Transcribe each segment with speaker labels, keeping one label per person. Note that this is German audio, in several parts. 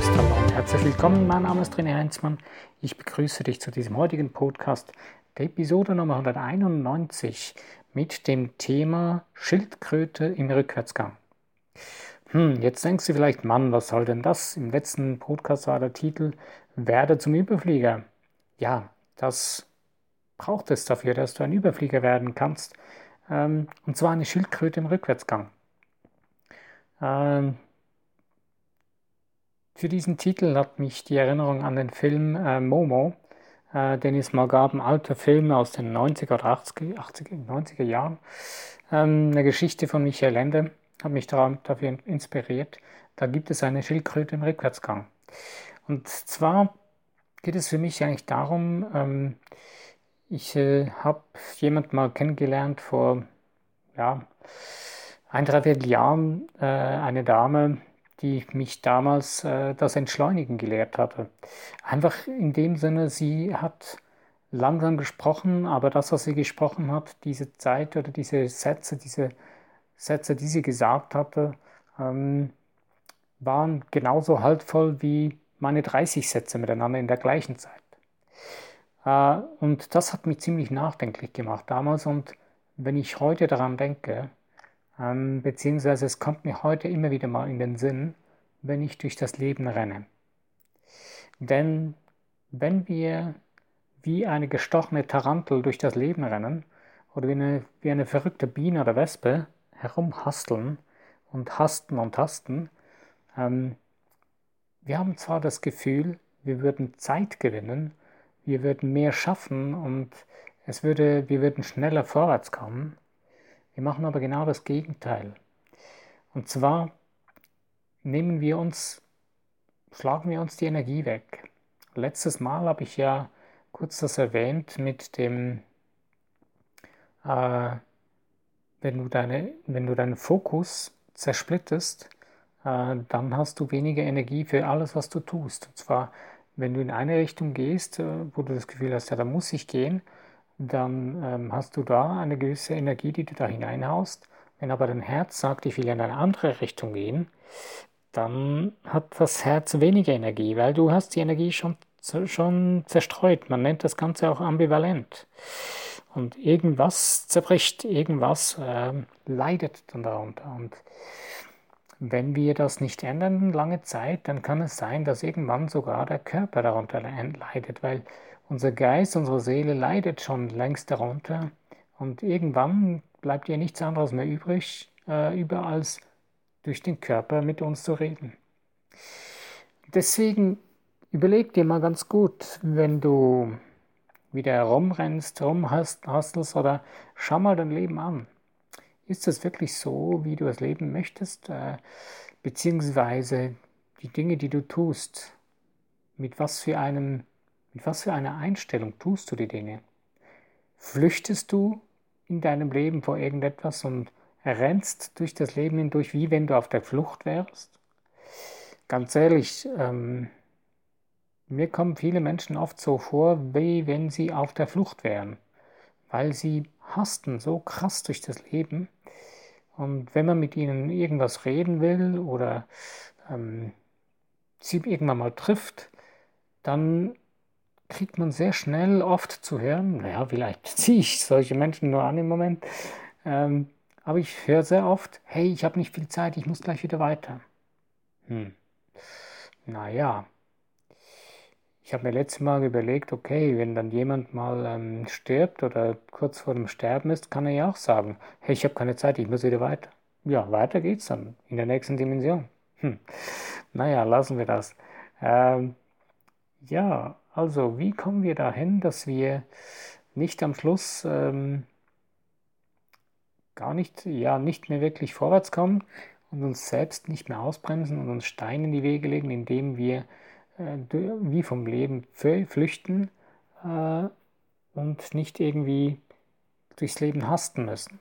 Speaker 1: Podcast. Hallo und herzlich willkommen. Mein Name ist René Heinzmann. Ich begrüße dich zu diesem heutigen Podcast, der Episode Nummer 191 mit dem Thema Schildkröte im Rückwärtsgang. Hm, jetzt denkst du vielleicht, Mann, was soll denn das? Im letzten Podcast war der Titel Werde zum Überflieger. Ja, das braucht es dafür, dass du ein Überflieger werden kannst. Ähm, und zwar eine Schildkröte im Rückwärtsgang. Ähm, für diesen Titel hat mich die Erinnerung an den Film äh, Momo, äh, den es mal gab, ein alter Film aus den 90er oder 80er, 80er 90er Jahren. Ähm, eine Geschichte von Michael Ende hat mich dafür inspiriert. Da gibt es eine Schildkröte im Rückwärtsgang. Und zwar geht es für mich eigentlich darum, ähm, ich äh, habe jemand mal kennengelernt vor ja, ein, dreiviertel Jahren, äh, eine Dame, die mich damals äh, das Entschleunigen gelehrt hatte. Einfach in dem Sinne, sie hat langsam gesprochen, aber das, was sie gesprochen hat, diese Zeit oder diese Sätze, diese Sätze, die sie gesagt hatte, ähm, waren genauso haltvoll wie meine 30 Sätze miteinander in der gleichen Zeit. Äh, und das hat mich ziemlich nachdenklich gemacht damals. Und wenn ich heute daran denke, ähm, beziehungsweise es kommt mir heute immer wieder mal in den Sinn, wenn ich durch das Leben renne. Denn wenn wir wie eine gestochene Tarantel durch das Leben rennen oder wie eine, wie eine verrückte Biene oder Wespe herumhasteln und hasten und hasten, ähm, wir haben zwar das Gefühl, wir würden Zeit gewinnen, wir würden mehr schaffen und es würde, wir würden schneller vorwärts kommen, wir machen aber genau das Gegenteil. Und zwar nehmen wir uns, schlagen wir uns die Energie weg. Letztes Mal habe ich ja kurz das erwähnt mit dem, äh, wenn, du deine, wenn du deinen Fokus zersplittest, äh, dann hast du weniger Energie für alles, was du tust. Und zwar, wenn du in eine Richtung gehst, äh, wo du das Gefühl hast, ja, da muss ich gehen, dann ähm, hast du da eine gewisse Energie, die du da hineinhaust. Wenn aber dein Herz sagt, ich will in eine andere Richtung gehen, dann hat das Herz weniger Energie, weil du hast die Energie schon, schon zerstreut. Man nennt das Ganze auch ambivalent. Und irgendwas zerbricht, irgendwas äh, leidet dann darunter. Und wenn wir das nicht ändern lange Zeit, dann kann es sein, dass irgendwann sogar der Körper darunter leidet, weil unser Geist, unsere Seele leidet schon längst darunter und irgendwann bleibt ihr nichts anderes mehr übrig, äh, über als durch den Körper mit uns zu reden. Deswegen überleg dir mal ganz gut, wenn du wieder herumrennst, rumhastelst oder schau mal dein Leben an. Ist es wirklich so, wie du es leben möchtest? Äh, beziehungsweise die Dinge, die du tust, mit was für einem mit was für einer Einstellung tust du die Dinge? Flüchtest du in deinem Leben vor irgendetwas und rennst durch das Leben hindurch, wie wenn du auf der Flucht wärst? Ganz ehrlich, ähm, mir kommen viele Menschen oft so vor, wie wenn sie auf der Flucht wären, weil sie hasten so krass durch das Leben. Und wenn man mit ihnen irgendwas reden will oder ähm, sie irgendwann mal trifft, dann kriegt man sehr schnell oft zu hören, naja, vielleicht ziehe ich solche Menschen nur an im Moment, ähm, aber ich höre sehr oft, hey, ich habe nicht viel Zeit, ich muss gleich wieder weiter. Hm. Naja, ich habe mir letztes Mal überlegt, okay, wenn dann jemand mal ähm, stirbt oder kurz vor dem Sterben ist, kann er ja auch sagen, hey, ich habe keine Zeit, ich muss wieder weiter. Ja, weiter geht's dann in der nächsten Dimension. Hm. Naja, lassen wir das. Ähm, ja, also wie kommen wir dahin, dass wir nicht am Schluss ähm, gar nicht, ja, nicht mehr wirklich vorwärts kommen und uns selbst nicht mehr ausbremsen und uns Steine in die Wege legen, indem wir äh, wie vom Leben flüchten äh, und nicht irgendwie durchs Leben hasten müssen.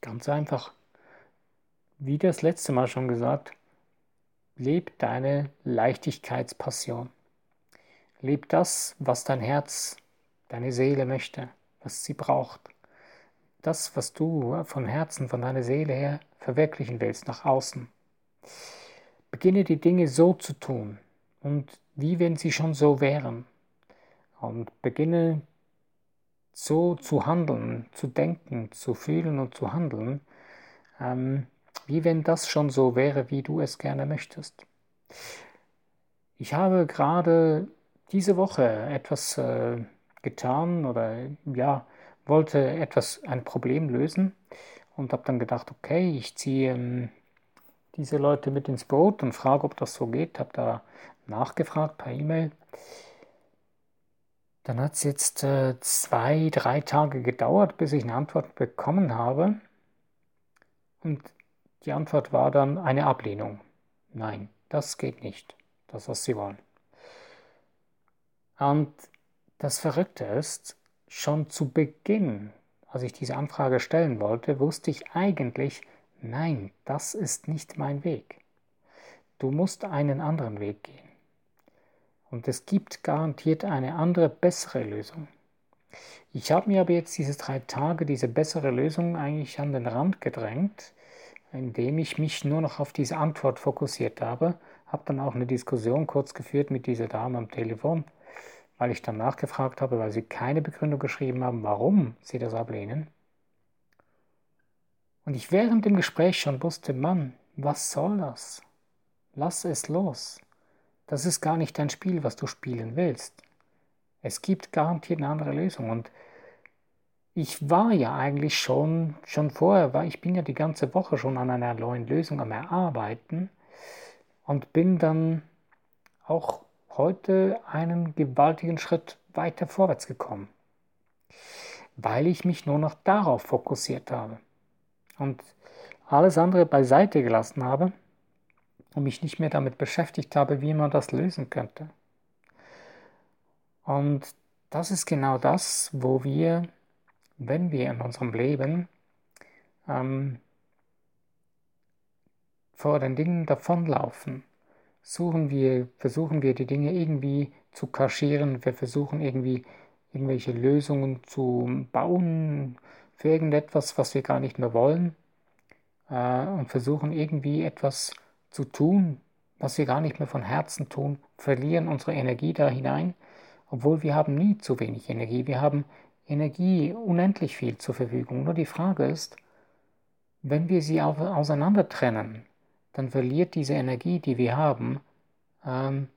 Speaker 1: Ganz einfach. Wie das letzte Mal schon gesagt, leb deine Leichtigkeitspassion. Leb das, was dein Herz, deine Seele möchte, was sie braucht. Das, was du von Herzen, von deiner Seele her verwirklichen willst, nach außen. beginne die Dinge so zu tun und wie wenn sie schon so wären. Und beginne so zu handeln, zu denken, zu fühlen und zu handeln, ähm, wie wenn das schon so wäre, wie du es gerne möchtest. Ich habe gerade diese Woche etwas äh, getan oder ja, wollte etwas, ein Problem lösen und habe dann gedacht, okay, ich ziehe ähm, diese Leute mit ins Boot und frage, ob das so geht. Habe da nachgefragt per E-Mail. Dann hat es jetzt äh, zwei, drei Tage gedauert, bis ich eine Antwort bekommen habe. Und die Antwort war dann eine Ablehnung. Nein, das geht nicht. Das, was sie wollen. Und das Verrückte ist, schon zu Beginn, als ich diese Anfrage stellen wollte, wusste ich eigentlich, nein, das ist nicht mein Weg. Du musst einen anderen Weg gehen. Und es gibt garantiert eine andere, bessere Lösung. Ich habe mir aber jetzt diese drei Tage, diese bessere Lösung eigentlich an den Rand gedrängt, indem ich mich nur noch auf diese Antwort fokussiert habe, habe dann auch eine Diskussion kurz geführt mit dieser Dame am Telefon weil ich dann nachgefragt habe, weil sie keine Begründung geschrieben haben, warum sie das ablehnen. Und ich während dem Gespräch schon wusste, Mann, was soll das? Lass es los. Das ist gar nicht dein Spiel, was du spielen willst. Es gibt garantiert eine andere Lösung. Und ich war ja eigentlich schon, schon vorher, war, ich bin ja die ganze Woche schon an einer neuen Lösung am Erarbeiten und bin dann auch heute einen gewaltigen Schritt weiter vorwärts gekommen, weil ich mich nur noch darauf fokussiert habe und alles andere beiseite gelassen habe und mich nicht mehr damit beschäftigt habe, wie man das lösen könnte. Und das ist genau das, wo wir, wenn wir in unserem Leben ähm, vor den Dingen davonlaufen, suchen wir, versuchen wir die Dinge irgendwie zu kaschieren, wir versuchen irgendwie irgendwelche Lösungen zu bauen für irgendetwas, was wir gar nicht mehr wollen äh, und versuchen irgendwie etwas zu tun, was wir gar nicht mehr von Herzen tun, verlieren unsere Energie da hinein, obwohl wir haben nie zu wenig Energie, wir haben Energie unendlich viel zur Verfügung. Nur die Frage ist, wenn wir sie auseinander trennen, dann verliert diese Energie, die wir haben, ähm,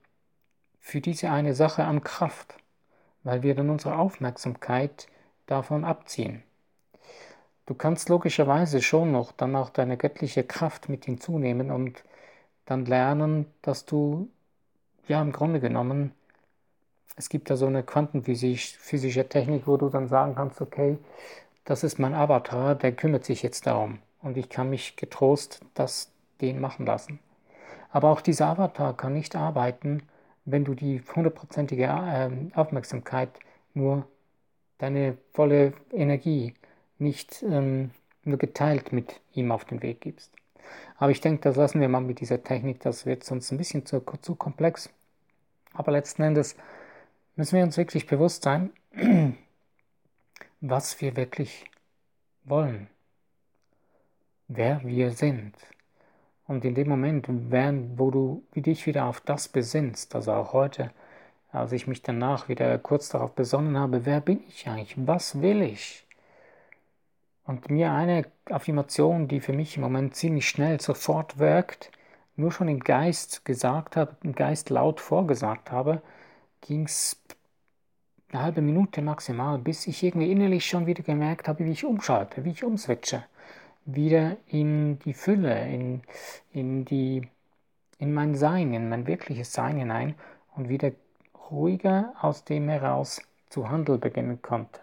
Speaker 1: für diese eine Sache an Kraft, weil wir dann unsere Aufmerksamkeit davon abziehen. Du kannst logischerweise schon noch dann auch deine göttliche Kraft mit hinzunehmen und dann lernen, dass du, ja im Grunde genommen, es gibt da so eine quantenphysische Technik, wo du dann sagen kannst, okay, das ist mein Avatar, der kümmert sich jetzt darum und ich kann mich getrost das den machen lassen. Aber auch dieser Avatar kann nicht arbeiten, wenn du die hundertprozentige ähm, Aufmerksamkeit nur deine volle Energie nicht ähm, nur geteilt mit ihm auf den Weg gibst. Aber ich denke, das lassen wir mal mit dieser Technik, das wird sonst ein bisschen zu, zu komplex. Aber letzten Endes müssen wir uns wirklich bewusst sein, was wir wirklich wollen, wer wir sind. Und in dem Moment, während, wo du dich wieder auf das besinnst, also auch heute, als ich mich danach wieder kurz darauf besonnen habe, wer bin ich eigentlich, was will ich? Und mir eine Affirmation, die für mich im Moment ziemlich schnell sofort wirkt, nur schon im Geist gesagt habe, im Geist laut vorgesagt habe, ging es eine halbe Minute maximal, bis ich irgendwie innerlich schon wieder gemerkt habe, wie ich umschalte, wie ich umswitche wieder in die Fülle, in, in, die, in mein Sein, in mein wirkliches Sein hinein und wieder ruhiger aus dem heraus zu handeln beginnen konnte.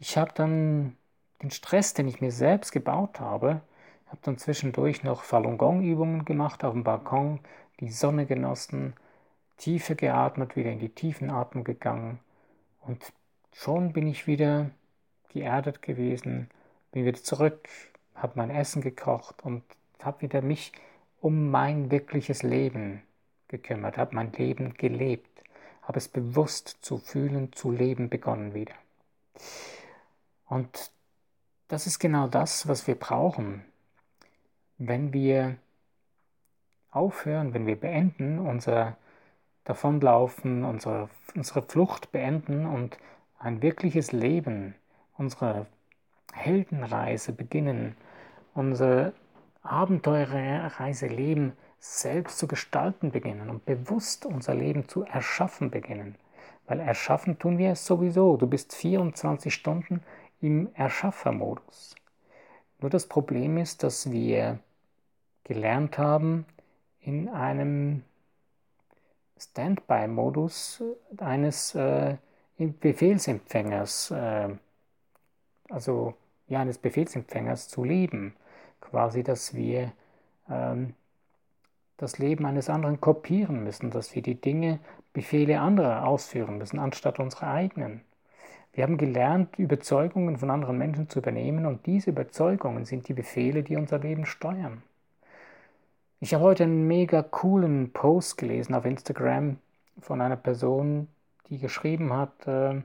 Speaker 1: Ich habe dann den Stress, den ich mir selbst gebaut habe, habe dann zwischendurch noch Falun Gong Übungen gemacht auf dem Balkon, die Sonne genossen, tiefer geatmet, wieder in die tiefen Atmung gegangen und schon bin ich wieder geerdet gewesen, bin wieder zurück, habe mein Essen gekocht und habe wieder mich um mein wirkliches Leben gekümmert, habe mein Leben gelebt, habe es bewusst zu fühlen, zu leben begonnen wieder. Und das ist genau das, was wir brauchen, wenn wir aufhören, wenn wir beenden, unser Davonlaufen, unsere, unsere Flucht beenden und ein wirkliches Leben, unsere Heldenreise beginnen, unsere Abenteuerreise leben, selbst zu gestalten beginnen und bewusst unser Leben zu erschaffen beginnen. Weil erschaffen tun wir es sowieso. Du bist 24 Stunden im Erschaffermodus. Nur das Problem ist, dass wir gelernt haben, in einem Standby-Modus eines äh, Befehlsempfängers, äh, also ja, eines Befehlsempfängers zu leben. Quasi, dass wir ähm, das Leben eines anderen kopieren müssen, dass wir die Dinge, Befehle anderer ausführen müssen, anstatt unsere eigenen. Wir haben gelernt, Überzeugungen von anderen Menschen zu übernehmen und diese Überzeugungen sind die Befehle, die unser Leben steuern. Ich habe heute einen mega coolen Post gelesen auf Instagram von einer Person, die geschrieben hat äh,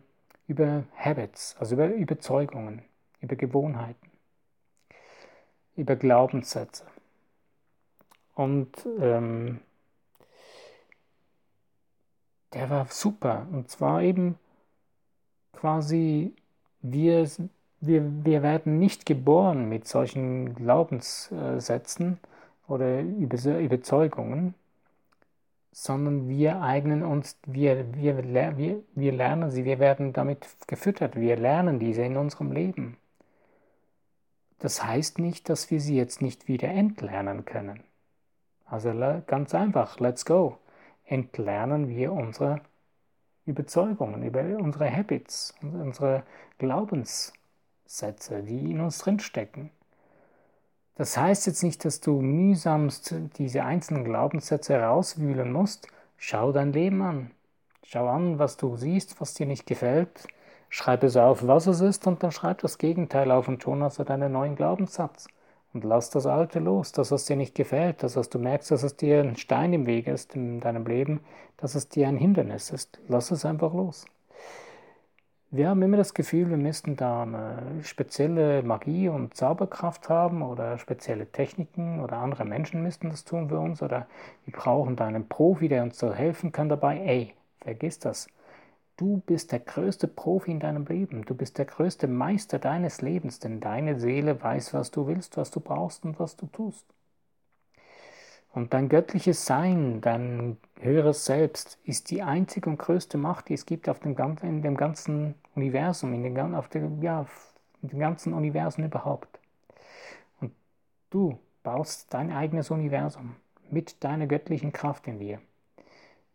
Speaker 1: über Habits, also über Überzeugungen, über Gewohnheiten, über Glaubenssätze. Und ähm, der war super. Und zwar eben quasi, wir, wir, wir werden nicht geboren mit solchen Glaubenssätzen oder Überzeugungen, sondern wir eignen uns, wir, wir, wir, wir lernen sie, wir werden damit gefüttert, wir lernen diese in unserem Leben. Das heißt nicht, dass wir sie jetzt nicht wieder entlernen können. Also ganz einfach, let's go. Entlernen wir unsere Überzeugungen, über unsere Habits, unsere Glaubenssätze, die in uns drinstecken. Das heißt jetzt nicht, dass du mühsamst diese einzelnen Glaubenssätze herauswühlen musst. Schau dein Leben an. Schau an, was du siehst, was dir nicht gefällt. Schreib es auf, was es ist, und dann schreib das Gegenteil auf und schon hast du deinen neuen Glaubenssatz. Und lass das Alte los, das, was dir nicht gefällt, das, was du merkst, dass es dir ein Stein im Weg ist in deinem Leben, dass es dir ein Hindernis ist. Lass es einfach los. Wir haben immer das Gefühl, wir müssten da eine spezielle Magie und Zauberkraft haben oder spezielle Techniken oder andere Menschen müssten das tun für uns oder wir brauchen da einen Profi, der uns so helfen kann dabei. Ey, vergiss das. Du bist der größte Profi in deinem Leben. Du bist der größte Meister deines Lebens, denn deine Seele weiß, was du willst, was du brauchst und was du tust. Und dein göttliches Sein, dein höheres Selbst ist die einzige und größte Macht, die es gibt auf dem, in dem ganzen Universum, in dem, auf dem, ja, in dem ganzen Universum überhaupt. Und du baust dein eigenes Universum mit deiner göttlichen Kraft in dir.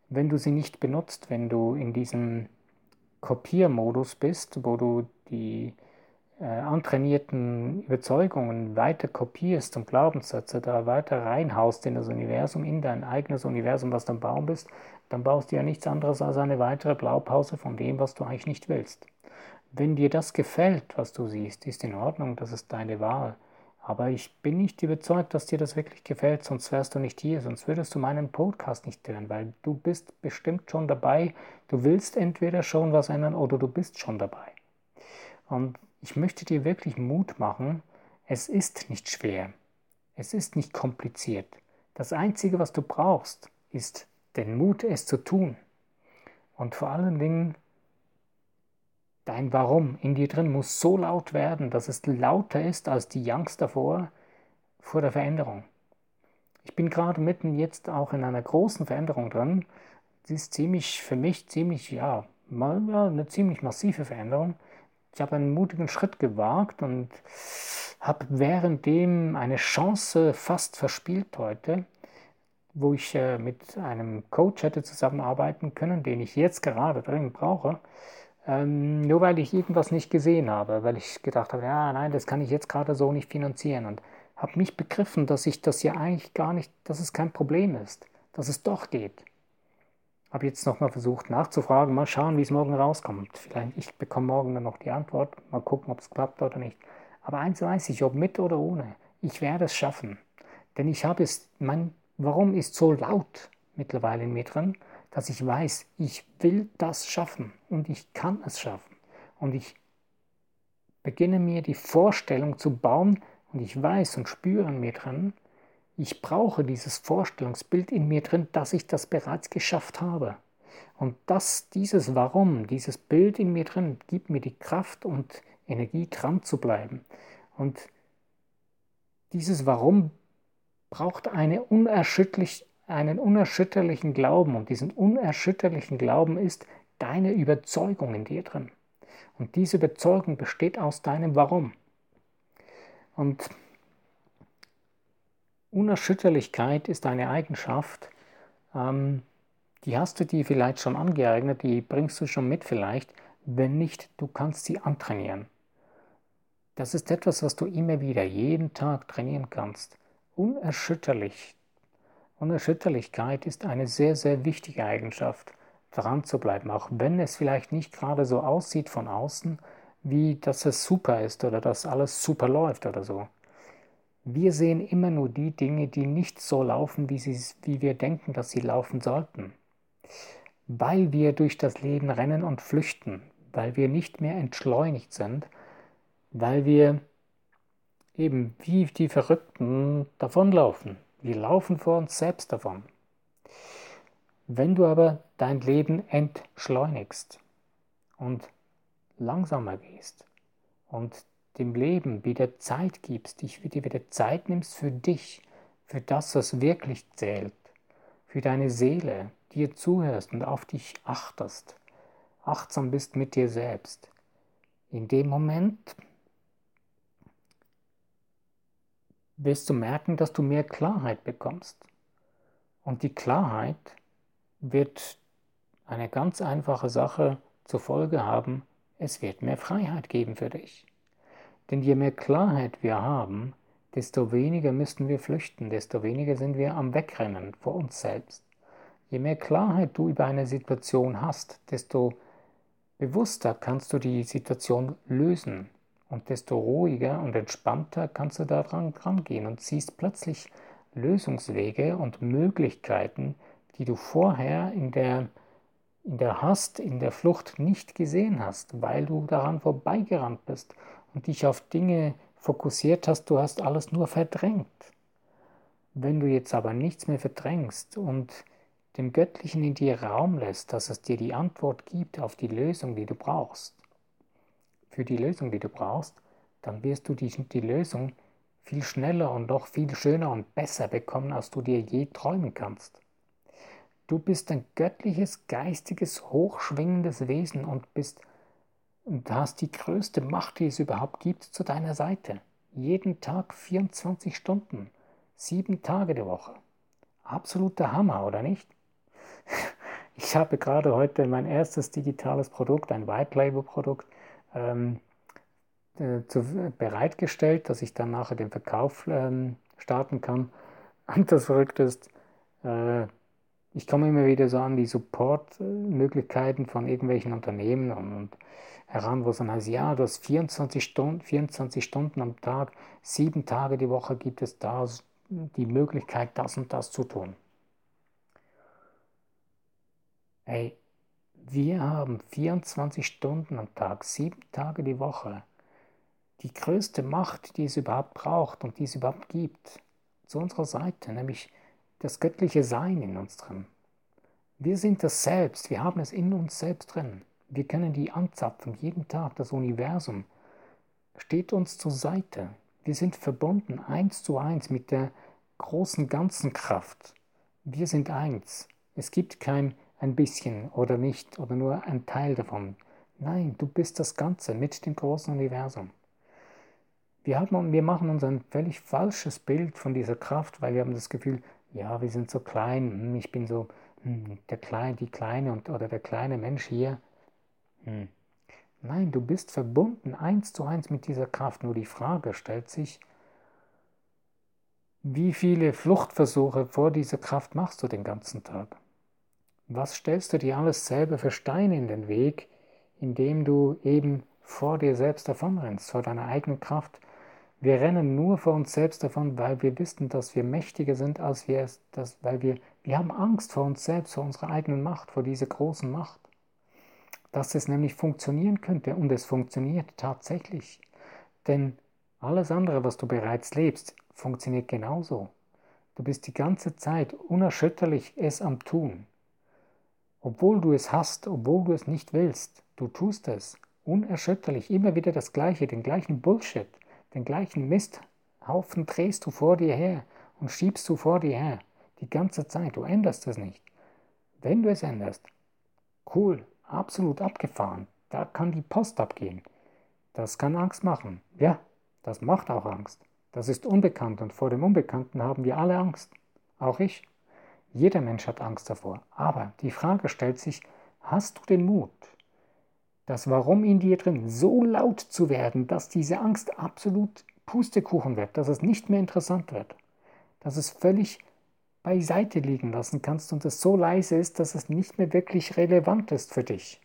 Speaker 1: Wenn du sie nicht benutzt, wenn du in diesem Kopiermodus bist, wo du die äh, antrainierten Überzeugungen weiter kopierst und Glaubenssätze da weiter reinhaust in das Universum, in dein eigenes Universum, was du am Bauen bist, dann baust du ja nichts anderes als eine weitere Blaupause von dem, was du eigentlich nicht willst. Wenn dir das gefällt, was du siehst, ist in Ordnung, das ist deine Wahl. Aber ich bin nicht überzeugt, dass dir das wirklich gefällt, sonst wärst du nicht hier, sonst würdest du meinen Podcast nicht hören, weil du bist bestimmt schon dabei. Du willst entweder schon was ändern oder du bist schon dabei. Und ich möchte dir wirklich Mut machen. Es ist nicht schwer. Es ist nicht kompliziert. Das Einzige, was du brauchst, ist den Mut, es zu tun. Und vor allen Dingen Dein Warum in dir drin muss so laut werden, dass es lauter ist als die Angst davor, vor der Veränderung. Ich bin gerade mitten jetzt auch in einer großen Veränderung drin. Sie ist ziemlich, für mich ziemlich, ja, mal, ja, eine ziemlich massive Veränderung. Ich habe einen mutigen Schritt gewagt und habe währenddem eine Chance fast verspielt heute, wo ich äh, mit einem Coach hätte zusammenarbeiten können, den ich jetzt gerade dringend brauche ähm, nur weil ich irgendwas nicht gesehen habe, weil ich gedacht habe, ja, nein, das kann ich jetzt gerade so nicht finanzieren und habe mich begriffen, dass ich das ja eigentlich gar nicht, dass es kein Problem ist, dass es doch geht. Habe jetzt nochmal versucht nachzufragen, mal schauen, wie es morgen rauskommt. Vielleicht ich bekomme morgen dann noch die Antwort, mal gucken, ob es klappt oder nicht. Aber eins weiß ich, ob mit oder ohne, ich werde es schaffen. Denn ich habe es, mein Warum ist so laut mittlerweile in mir drin dass ich weiß, ich will das schaffen und ich kann es schaffen. Und ich beginne mir die Vorstellung zu bauen und ich weiß und spüre in mir drin, Ich brauche dieses Vorstellungsbild in mir drin, dass ich das bereits geschafft habe. Und das, dieses Warum, dieses Bild in mir drin, gibt mir die Kraft und Energie, dran zu bleiben. Und dieses Warum braucht eine unerschütterlich, einen unerschütterlichen Glauben. Und diesen unerschütterlichen Glauben ist deine Überzeugung in dir drin. Und diese Überzeugung besteht aus deinem Warum. Und Unerschütterlichkeit ist eine Eigenschaft, ähm, die hast du dir vielleicht schon angeeignet, die bringst du schon mit vielleicht. Wenn nicht, du kannst sie antrainieren. Das ist etwas, was du immer wieder, jeden Tag trainieren kannst. Unerschütterlich. Unerschütterlichkeit ist eine sehr, sehr wichtige Eigenschaft, dran zu bleiben, auch wenn es vielleicht nicht gerade so aussieht von außen, wie dass es super ist oder dass alles super läuft oder so. Wir sehen immer nur die Dinge, die nicht so laufen, wie, sie, wie wir denken, dass sie laufen sollten. Weil wir durch das Leben rennen und flüchten, weil wir nicht mehr entschleunigt sind, weil wir eben wie die Verrückten davonlaufen. Wir laufen vor uns selbst davon. Wenn du aber dein Leben entschleunigst und langsamer gehst und dem Leben wieder Zeit gibst, dich dir wieder Zeit nimmst für dich, für das, was wirklich zählt, für deine Seele, dir zuhörst und auf dich achtest, achtsam bist mit dir selbst. In dem Moment wirst du merken, dass du mehr Klarheit bekommst. Und die Klarheit wird eine ganz einfache Sache zur Folge haben, es wird mehr Freiheit geben für dich. Denn je mehr Klarheit wir haben, desto weniger müssen wir flüchten, desto weniger sind wir am Wegrennen vor uns selbst. Je mehr Klarheit du über eine Situation hast, desto bewusster kannst du die Situation lösen und desto ruhiger und entspannter kannst du daran rangehen und siehst plötzlich Lösungswege und Möglichkeiten, die du vorher in der, in der Hast, in der Flucht nicht gesehen hast, weil du daran vorbeigerannt bist und dich auf Dinge fokussiert hast, du hast alles nur verdrängt. Wenn du jetzt aber nichts mehr verdrängst und dem Göttlichen in dir Raum lässt, dass es dir die Antwort gibt auf die Lösung, die du brauchst, für die Lösung, die du brauchst, dann wirst du die, die Lösung viel schneller und noch viel schöner und besser bekommen, als du dir je träumen kannst. Du bist ein göttliches, geistiges, hochschwingendes Wesen und bist und hast die größte Macht, die es überhaupt gibt, zu deiner Seite. Jeden Tag 24 Stunden, sieben Tage die Woche. Absoluter Hammer, oder nicht? Ich habe gerade heute mein erstes digitales Produkt, ein White Label Produkt, ähm, äh, zu, bereitgestellt, dass ich dann nachher den Verkauf ähm, starten kann. Und das Verrückte ist, äh, ich komme immer wieder so an die Support-Möglichkeiten von irgendwelchen Unternehmen und, und heran, wo es dann heißt, ja, du hast 24 Stunden, 24 Stunden am Tag, sieben Tage die Woche gibt es da die Möglichkeit, das und das zu tun. Ey, wir haben 24 Stunden am Tag, sieben Tage die Woche, die größte Macht, die es überhaupt braucht und die es überhaupt gibt, zu unserer Seite, nämlich das göttliche Sein in uns drin. Wir sind das Selbst, wir haben es in uns selbst drin. Wir können die anzapfen, jeden Tag. Das Universum steht uns zur Seite. Wir sind verbunden eins zu eins mit der großen ganzen Kraft. Wir sind eins. Es gibt kein ein bisschen oder nicht oder nur ein Teil davon. Nein, du bist das Ganze mit dem großen Universum. Wir, haben, wir machen uns ein völlig falsches Bild von dieser Kraft, weil wir haben das Gefühl, ja, wir sind so klein, hm, ich bin so hm, der kleine, die kleine und, oder der kleine Mensch hier. Hm. Nein, du bist verbunden eins zu eins mit dieser Kraft. Nur die Frage stellt sich, wie viele Fluchtversuche vor dieser Kraft machst du den ganzen Tag? Was stellst du dir alles selber für Steine in den Weg, indem du eben vor dir selbst davonrennst, vor deiner eigenen Kraft? Wir rennen nur vor uns selbst davon, weil wir wissen, dass wir mächtiger sind, als wir es, dass, weil wir, wir haben Angst vor uns selbst, vor unserer eigenen Macht, vor dieser großen Macht. Dass es nämlich funktionieren könnte und es funktioniert tatsächlich. Denn alles andere, was du bereits lebst, funktioniert genauso. Du bist die ganze Zeit unerschütterlich es am Tun. Obwohl du es hast, obwohl du es nicht willst, du tust es. Unerschütterlich, immer wieder das Gleiche, den gleichen Bullshit, den gleichen Misthaufen drehst du vor dir her und schiebst du vor dir her. Die ganze Zeit, du änderst es nicht. Wenn du es änderst, cool, absolut abgefahren, da kann die Post abgehen. Das kann Angst machen. Ja, das macht auch Angst. Das ist unbekannt und vor dem Unbekannten haben wir alle Angst. Auch ich. Jeder Mensch hat Angst davor. Aber die Frage stellt sich, hast du den Mut, das Warum in dir drin so laut zu werden, dass diese Angst absolut Pustekuchen wird, dass es nicht mehr interessant wird, dass es völlig beiseite liegen lassen kannst und es so leise ist, dass es nicht mehr wirklich relevant ist für dich.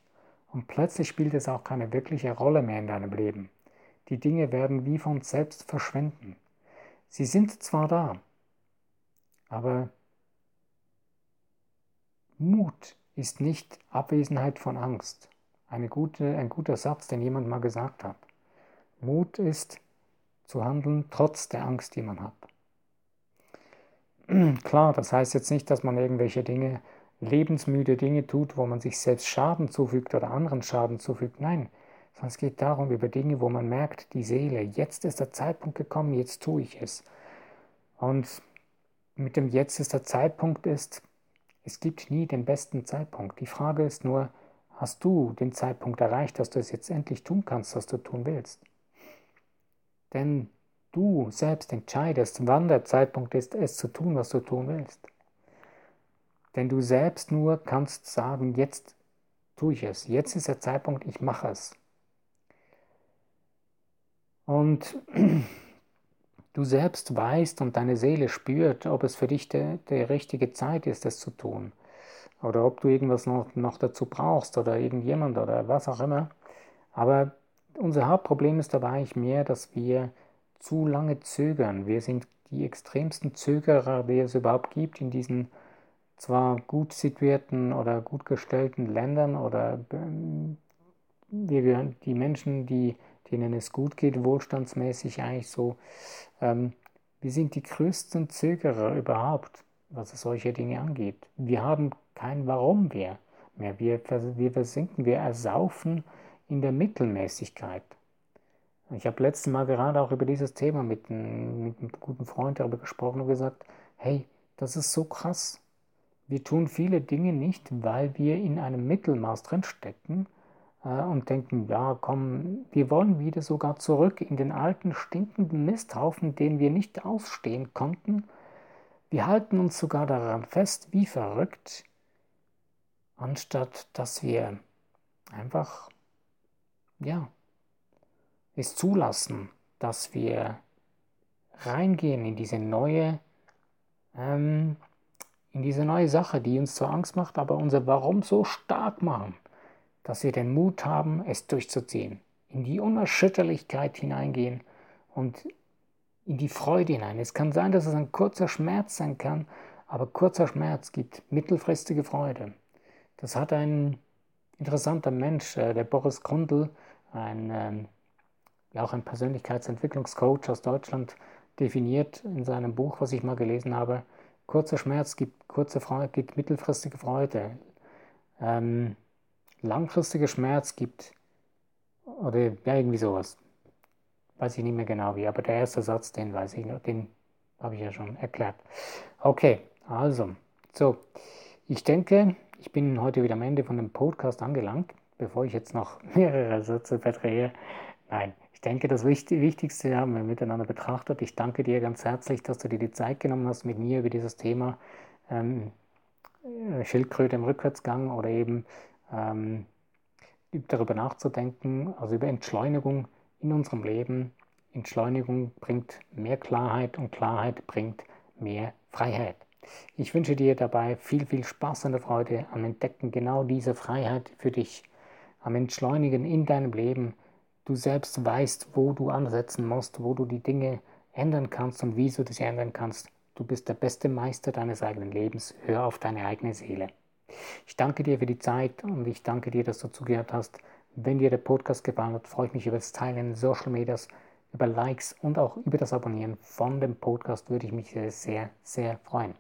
Speaker 1: Und plötzlich spielt es auch keine wirkliche Rolle mehr in deinem Leben. Die Dinge werden wie von selbst verschwinden. Sie sind zwar da, aber Mut ist nicht Abwesenheit von Angst. Eine gute, ein guter Satz, den jemand mal gesagt hat. Mut ist zu handeln trotz der Angst, die man hat. Klar, das heißt jetzt nicht, dass man irgendwelche Dinge, lebensmüde Dinge tut, wo man sich selbst Schaden zufügt oder anderen Schaden zufügt. Nein, sondern es geht darum, über Dinge, wo man merkt, die Seele, jetzt ist der Zeitpunkt gekommen, jetzt tue ich es. Und mit dem Jetzt ist der Zeitpunkt ist, es gibt nie den besten Zeitpunkt. Die Frage ist nur, hast du den Zeitpunkt erreicht, dass du es jetzt endlich tun kannst, was du tun willst? Denn du selbst entscheidest, wann der Zeitpunkt ist, es zu tun, was du tun willst. Denn du selbst nur kannst sagen, jetzt tue ich es, jetzt ist der Zeitpunkt, ich mache es. Und du selbst weißt und deine Seele spürt, ob es für dich die richtige Zeit ist, das zu tun. Oder ob du irgendwas noch, noch dazu brauchst oder irgendjemand oder was auch immer. Aber unser Hauptproblem ist dabei eigentlich mehr, dass wir zu lange zögern. Wir sind die extremsten Zögerer, die es überhaupt gibt in diesen zwar gut situierten oder gut gestellten Ländern oder ähm, wir, die Menschen, die denen es gut geht, wohlstandsmäßig eigentlich so. Ähm, wir sind die größten Zögerer überhaupt, was solche Dinge angeht. Wir haben kein Warum mehr. mehr. Wir, wir versinken, wir ersaufen in der Mittelmäßigkeit. Ich habe letztes Mal gerade auch über dieses Thema mit einem, mit einem guten Freund darüber gesprochen und gesagt, hey, das ist so krass. Wir tun viele Dinge nicht, weil wir in einem Mittelmaß drinstecken, und denken, ja, komm, wir wollen wieder sogar zurück in den alten stinkenden Misthaufen, den wir nicht ausstehen konnten. Wir halten uns sogar daran fest, wie verrückt, anstatt dass wir einfach, ja, es zulassen, dass wir reingehen in diese neue, ähm, in diese neue Sache, die uns zwar Angst macht, aber unser Warum so stark machen dass wir den Mut haben, es durchzuziehen, in die Unerschütterlichkeit hineingehen und in die Freude hinein. Es kann sein, dass es ein kurzer Schmerz sein kann, aber kurzer Schmerz gibt mittelfristige Freude. Das hat ein interessanter Mensch, äh, der Boris Grundl, ein, ähm, auch ein Persönlichkeitsentwicklungscoach aus Deutschland, definiert in seinem Buch, was ich mal gelesen habe. Kurzer Schmerz gibt kurze Freude, gibt mittelfristige Freude. Ähm, langfristiger Schmerz gibt, oder ja, irgendwie sowas. Weiß ich nicht mehr genau wie, aber der erste Satz, den weiß ich noch, den habe ich ja schon erklärt. Okay, also, so, ich denke, ich bin heute wieder am Ende von dem Podcast angelangt, bevor ich jetzt noch mehrere Sätze verdrehe. Nein, ich denke, das Wichtigste haben wir miteinander betrachtet. Ich danke dir ganz herzlich, dass du dir die Zeit genommen hast, mit mir über dieses Thema ähm, Schildkröte im Rückwärtsgang oder eben ähm, darüber nachzudenken, also über Entschleunigung in unserem Leben. Entschleunigung bringt mehr Klarheit und Klarheit bringt mehr Freiheit. Ich wünsche dir dabei viel, viel Spaß und Freude am Entdecken genau dieser Freiheit für dich, am Entschleunigen in deinem Leben. Du selbst weißt, wo du ansetzen musst, wo du die Dinge ändern kannst und wieso du sie ändern kannst. Du bist der beste Meister deines eigenen Lebens. Hör auf deine eigene Seele. Ich danke dir für die Zeit und ich danke dir, dass du zugehört hast. Wenn dir der Podcast gefallen hat, freue ich mich über das Teilen in Social Medias. über Likes und auch über das Abonnieren von dem Podcast würde ich mich sehr, sehr freuen.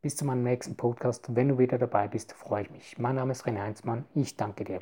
Speaker 1: Bis zu meinem nächsten Podcast. Wenn du wieder dabei bist, freue ich mich. Mein Name ist René Heinzmann. Ich danke dir.